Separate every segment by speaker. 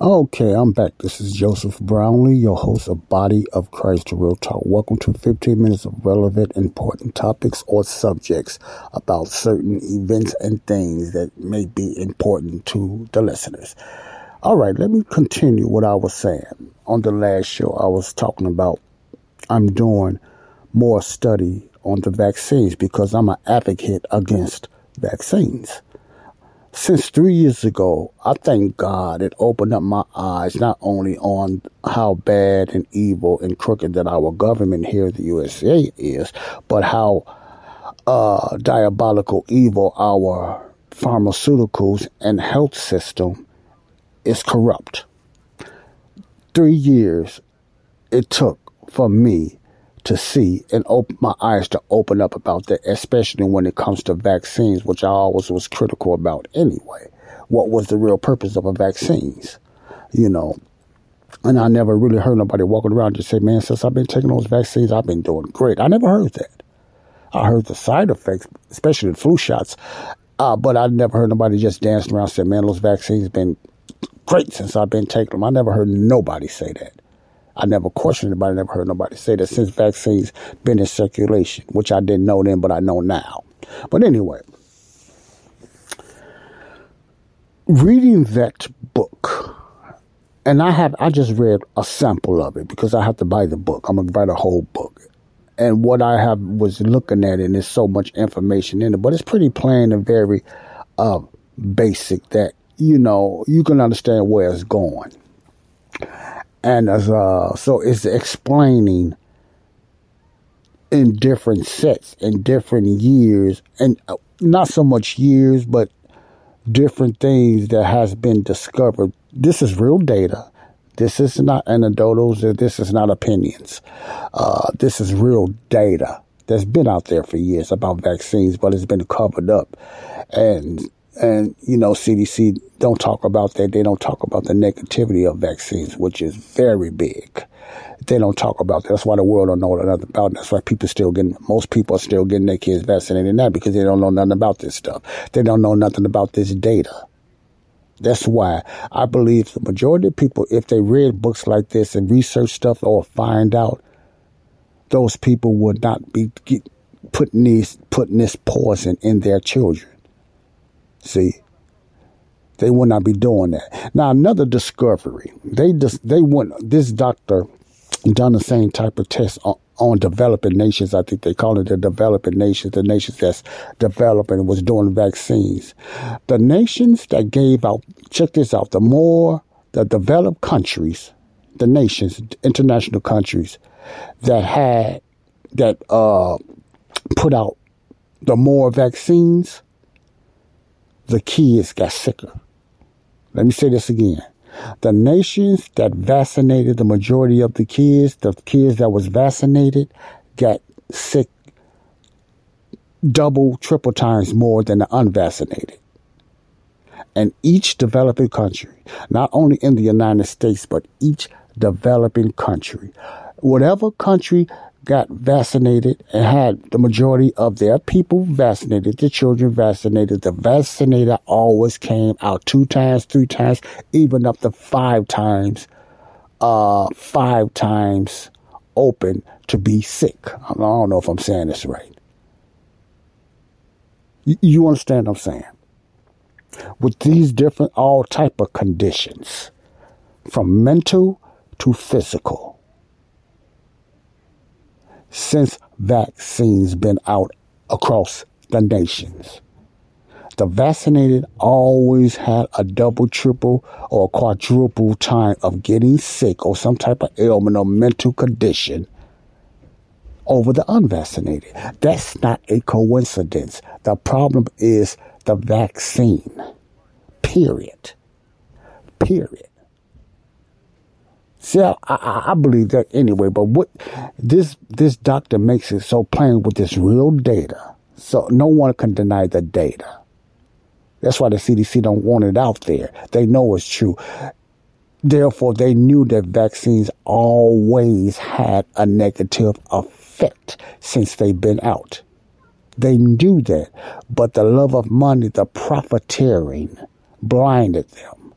Speaker 1: Okay, I'm back. This is Joseph Brownlee, your host of Body of Christ Real Talk. Welcome to 15 minutes of relevant, important topics or subjects about certain events and things that may be important to the listeners. All right, let me continue what I was saying. On the last show, I was talking about I'm doing more study on the vaccines because I'm an advocate against vaccines since three years ago, I thank God it opened up my eyes not only on how bad and evil and crooked that our government here in the USA is, but how uh, diabolical evil our pharmaceuticals and health system is corrupt. Three years it took for me to see and open my eyes to open up about that, especially when it comes to vaccines, which I always was critical about anyway. What was the real purpose of a vaccines? You know, and I never really heard nobody walking around just say, man, since I've been taking those vaccines, I've been doing great. I never heard that. I heard the side effects, especially the flu shots, uh, but I never heard nobody just dancing around saying, man, those vaccines been great since I've been taking them. I never heard nobody say that. I never questioned anybody, never heard nobody say that since vaccines been in circulation, which I didn't know then, but I know now. But anyway, reading that book, and I have I just read a sample of it because I have to buy the book. I'm gonna write a whole book. And what I have was looking at it, and there's so much information in it, but it's pretty plain and very uh, basic that you know you can understand where it's going and as uh, so it's explaining in different sets in different years and uh, not so much years but different things that has been discovered. This is real data. This is not anecdotals this is not opinions. Uh, this is real data that's been out there for years about vaccines but it's been covered up. And and, you know, CDC don't talk about that. They don't talk about the negativity of vaccines, which is very big. They don't talk about that. That's why the world don't know nothing about it. That's why people still getting, most people are still getting their kids vaccinated now because they don't know nothing about this stuff. They don't know nothing about this data. That's why I believe the majority of people, if they read books like this and research stuff or find out, those people would not be putting these putting this poison in their children. See, they would not be doing that. Now, another discovery. They just they went. This doctor done the same type of test on, on developing nations. I think they call it the developing nations, the nations that's developing was doing vaccines. The nations that gave out, check this out, the more the developed countries, the nations, international countries that had, that uh, put out the more vaccines, the kids got sicker. Let me say this again. The nations that vaccinated the majority of the kids, the kids that was vaccinated, got sick double, triple times more than the unvaccinated. And each developing country, not only in the United States, but each developing country, whatever country got vaccinated and had the majority of their people vaccinated, the children vaccinated. The vaccinator always came out two times, three times, even up to five times, uh, five times open to be sick. I don't know if I'm saying this right. You understand what I'm saying? With these different all type of conditions, from mental to physical since vaccines been out across the nations. The vaccinated always had a double, triple, or quadruple time of getting sick or some type of ailment or mental condition over the unvaccinated. That's not a coincidence. The problem is the vaccine. Period. period. See, I, I, I, believe that anyway. But what this this doctor makes it so plain with this real data, so no one can deny the data. That's why the CDC don't want it out there. They know it's true. Therefore, they knew that vaccines always had a negative effect since they've been out. They knew that, but the love of money, the profiteering, blinded them.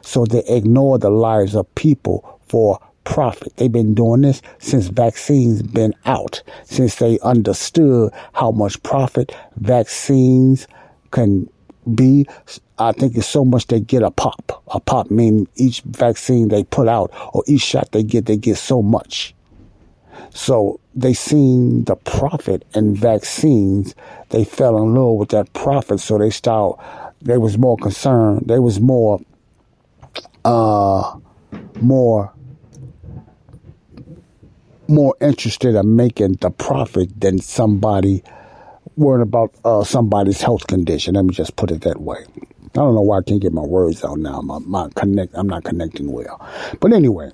Speaker 1: So they ignored the lives of people for profit. They've been doing this since vaccines been out, since they understood how much profit vaccines can be. I think it's so much they get a pop. A pop meaning each vaccine they put out or each shot they get, they get so much. So they seen the profit in vaccines. They fell in love with that profit. So they start, they was more concerned. They was more, uh, more more interested in making the profit than somebody worrying about uh, somebody's health condition. Let me just put it that way. I don't know why I can't get my words out now. My, my connect, I'm not connecting well. But anyway,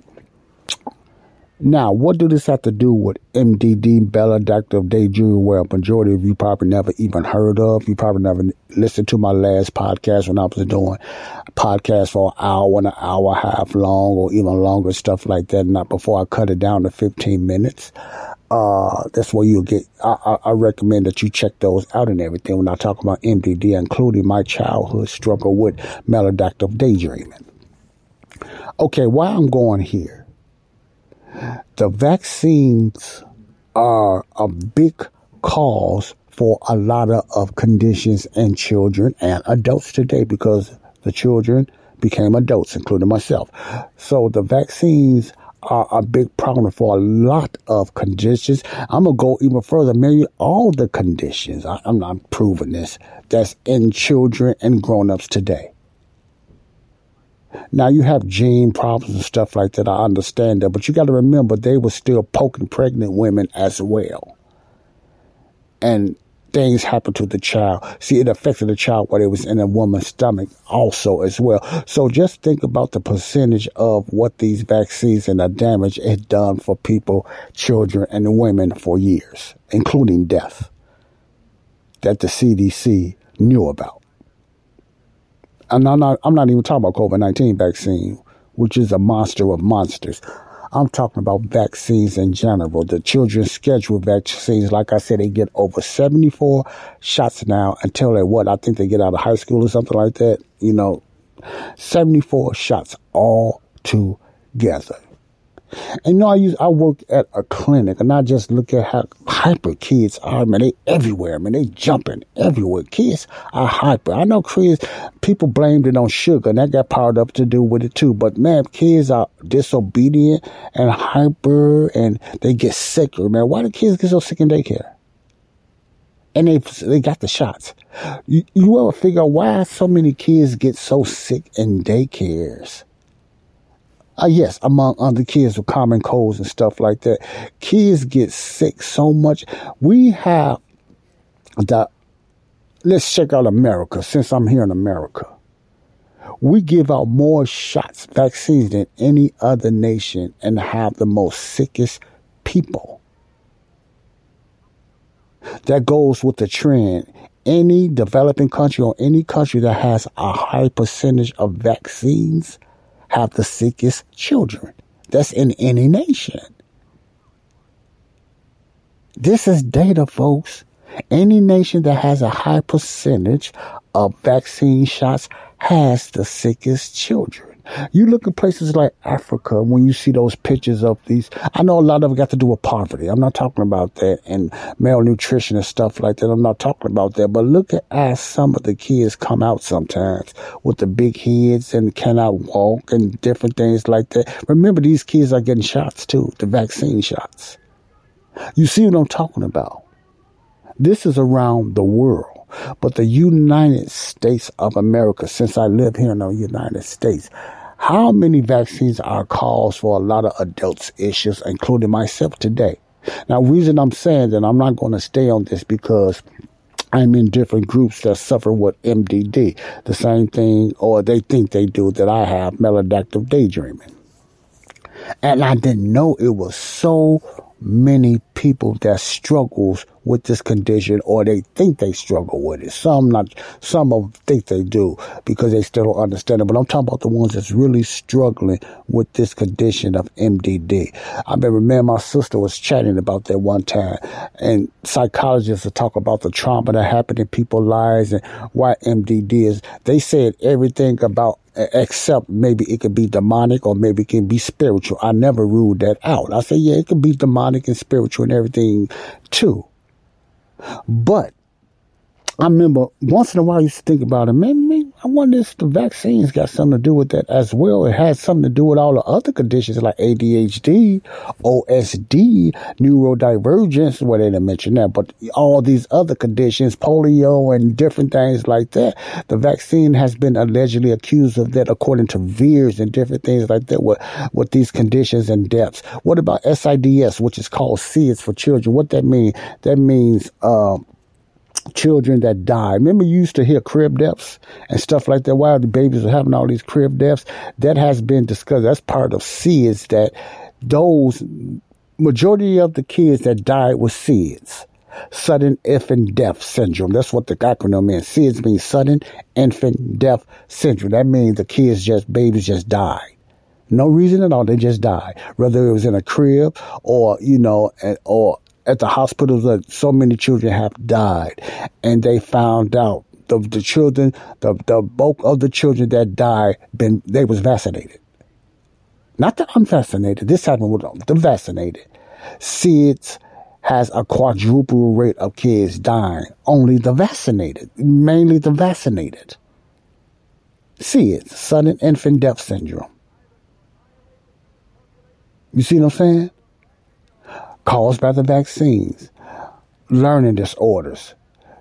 Speaker 1: now, what do this have to do with MDD, Maladaptive Day Jr., a majority of you probably never even heard of? You probably never listened to my last podcast when I was doing a podcast for an hour and an hour and a half long or even longer, stuff like that. Not before I cut it down to 15 minutes. Uh, that's where you'll get, I, I, I, recommend that you check those out and everything when I talk about MDD, including my childhood struggle with maladaptive daydreaming. Okay, why I'm going here the vaccines are a big cause for a lot of conditions in children and adults today because the children became adults, including myself. So the vaccines are a big problem for a lot of conditions. I'm gonna go even further. Maybe all the conditions. I, am not proving this. That's in children and grown-ups today. Now you have gene problems and stuff like that. I understand that, but you got to remember they were still poking pregnant women as well, and things happened to the child. See, it affected the child while it was in a woman's stomach also as well. So just think about the percentage of what these vaccines and the damage it done for people, children, and women for years, including death, that the CDC knew about and I'm not, I'm not even talking about COVID 19 vaccine, which is a monster of monsters. I'm talking about vaccines in general. The children's scheduled vaccines, like I said, they get over 74 shots now until they what? I think they get out of high school or something like that. You know, 74 shots all together. And you know, I use I work at a clinic, and I just look at how hyper kids are. Man, they everywhere. Man, they jumping everywhere. Kids are hyper. I know kids. People blamed it on sugar, and that got powered up to do with it too. But man, kids are disobedient and hyper, and they get sicker. Man, why do kids get so sick in daycare? And they they got the shots. You, you ever figure out why so many kids get so sick in daycares? Uh, yes, among other kids with common colds and stuff like that. Kids get sick so much. We have the, let's check out America since I'm here in America. We give out more shots, vaccines than any other nation and have the most sickest people. That goes with the trend. Any developing country or any country that has a high percentage of vaccines have the sickest children. That's in any nation. This is data, folks. Any nation that has a high percentage of vaccine shots has the sickest children. You look at places like Africa when you see those pictures of these. I know a lot of it got to do with poverty. I'm not talking about that and malnutrition and stuff like that. I'm not talking about that. But look at as some of the kids come out sometimes with the big heads and cannot walk and different things like that. Remember, these kids are getting shots too, the vaccine shots. You see what I'm talking about? This is around the world. But the United States of America, since I live here in the United States, how many vaccines are caused for a lot of adults issues, including myself today? Now, reason I'm saying that I'm not going to stay on this because I'm in different groups that suffer with MDD, the same thing, or they think they do that I have maladaptive daydreaming. And I didn't know it was so many people that struggles with this condition or they think they struggle with it. Some not, some of think they do because they still don't understand it. But I'm talking about the ones that's really struggling with this condition of MDD. I remember me and my sister was chatting about that one time and psychologists will talk about the trauma that happened in people's lives and why MDD is. They said everything about except maybe it could be demonic or maybe it can be spiritual. I never ruled that out. I say, yeah, it could be demonic and spiritual and everything too. But I remember once in a while I used to think about it. Maybe, I wonder if the vaccines got something to do with that as well. It has something to do with all the other conditions like ADHD, OSD, neurodivergence. Well, they didn't mention that, but all these other conditions, polio and different things like that. The vaccine has been allegedly accused of that according to VAERS and different things like that with, with these conditions and deaths. What about SIDS, which is called SIDS for children? What that mean? That means, um, children that die. Remember, you used to hear crib deaths and stuff like that. While the babies are having all these crib deaths, that has been discussed. That's part of SIDS that those majority of the kids that died with SIDS. Sudden infant death syndrome. That's what the acronym means. SIDS means sudden infant death syndrome. That means the kids just, babies just died. No reason at all. They just died. Whether it was in a crib or, you know, or at the hospitals that so many children have died and they found out the, the children the, the bulk of the children that died been they was vaccinated. Not the unvaccinated. This happened with the vaccinated. SIDS has a quadruple rate of kids dying. Only the vaccinated. Mainly the vaccinated. SIDS. Sudden infant death syndrome. You see what I'm saying caused by the vaccines, learning disorders.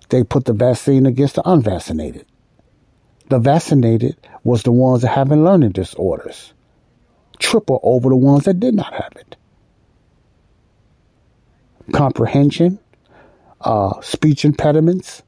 Speaker 1: They put the vaccine against the unvaccinated. The vaccinated was the ones that having learning disorders, triple over the ones that did not have it. Comprehension, uh, speech impediments,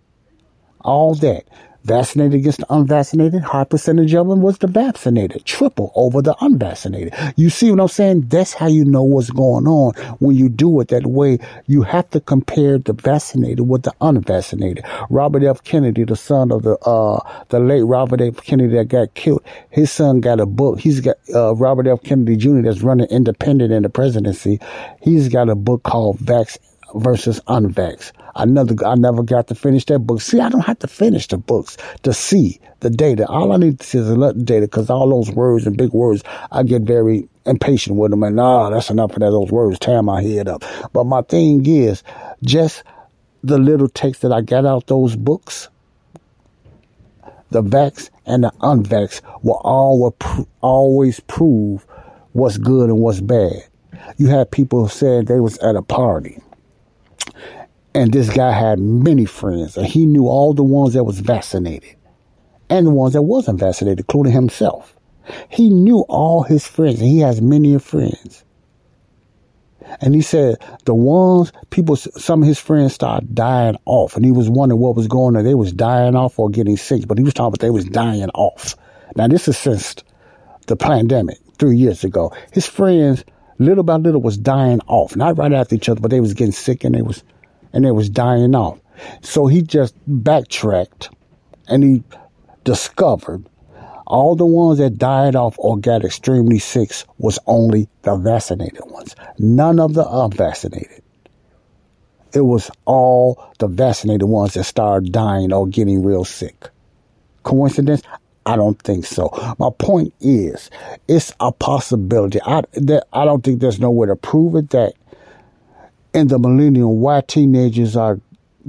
Speaker 1: all that. Vaccinated against the unvaccinated, high percentage of them was the vaccinated, triple over the unvaccinated. You see what I'm saying? That's how you know what's going on when you do it that way. You have to compare the vaccinated with the unvaccinated. Robert F. Kennedy, the son of the uh the late Robert F. Kennedy that got killed, his son got a book. He's got uh, Robert F. Kennedy Jr. that's running independent in the presidency. He's got a book called Vax versus Unvax. Another, I never got to finish that book. See, I don't have to finish the books to see the data. All I need to see is of data because all those words and big words, I get very impatient with them and ah, that's enough of that. Those words tear my head up. But my thing is just the little text that I got out those books, the vax and the unvax will all, always prove what's good and what's bad. You had people saying they was at a party and this guy had many friends, and he knew all the ones that was vaccinated and the ones that wasn't vaccinated, including himself. He knew all his friends, and he has many friends. And he said the ones people, some of his friends started dying off, and he was wondering what was going on. They was dying off or getting sick, but he was talking about they was dying off. Now this is since the pandemic three years ago. His friends, little by little, was dying off, not right after each other, but they was getting sick and they was and it was dying off. So he just backtracked and he discovered all the ones that died off or got extremely sick was only the vaccinated ones, none of the unvaccinated. It was all the vaccinated ones that started dying or getting real sick. Coincidence? I don't think so. My point is, it's a possibility. I that I don't think there's no way to prove it that in the millennium why teenagers are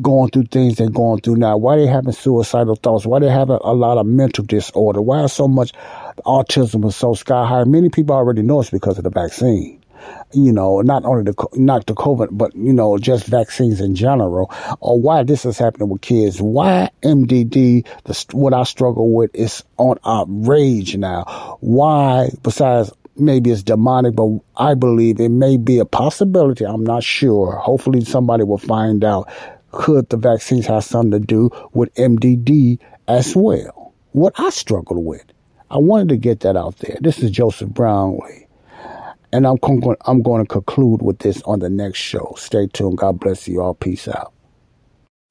Speaker 1: going through things they're going through now, why they having suicidal thoughts, why they having a lot of mental disorder, why so much autism is so sky high. Many people already know it's because of the vaccine. You know, not only the not the COVID, but you know, just vaccines in general, or why this is happening with kids. Why MDD, the, what I struggle with, is on our rage now. Why, besides maybe it's demonic, but I believe it may be a possibility. I'm not sure. Hopefully somebody will find out could the vaccines have something to do with MDD as well? What I struggle with. I wanted to get that out there. This is Joseph Brownlee. And I'm, con- I'm going to conclude with this on the next show. Stay tuned. God bless you all. Peace out.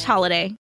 Speaker 2: slash holiday.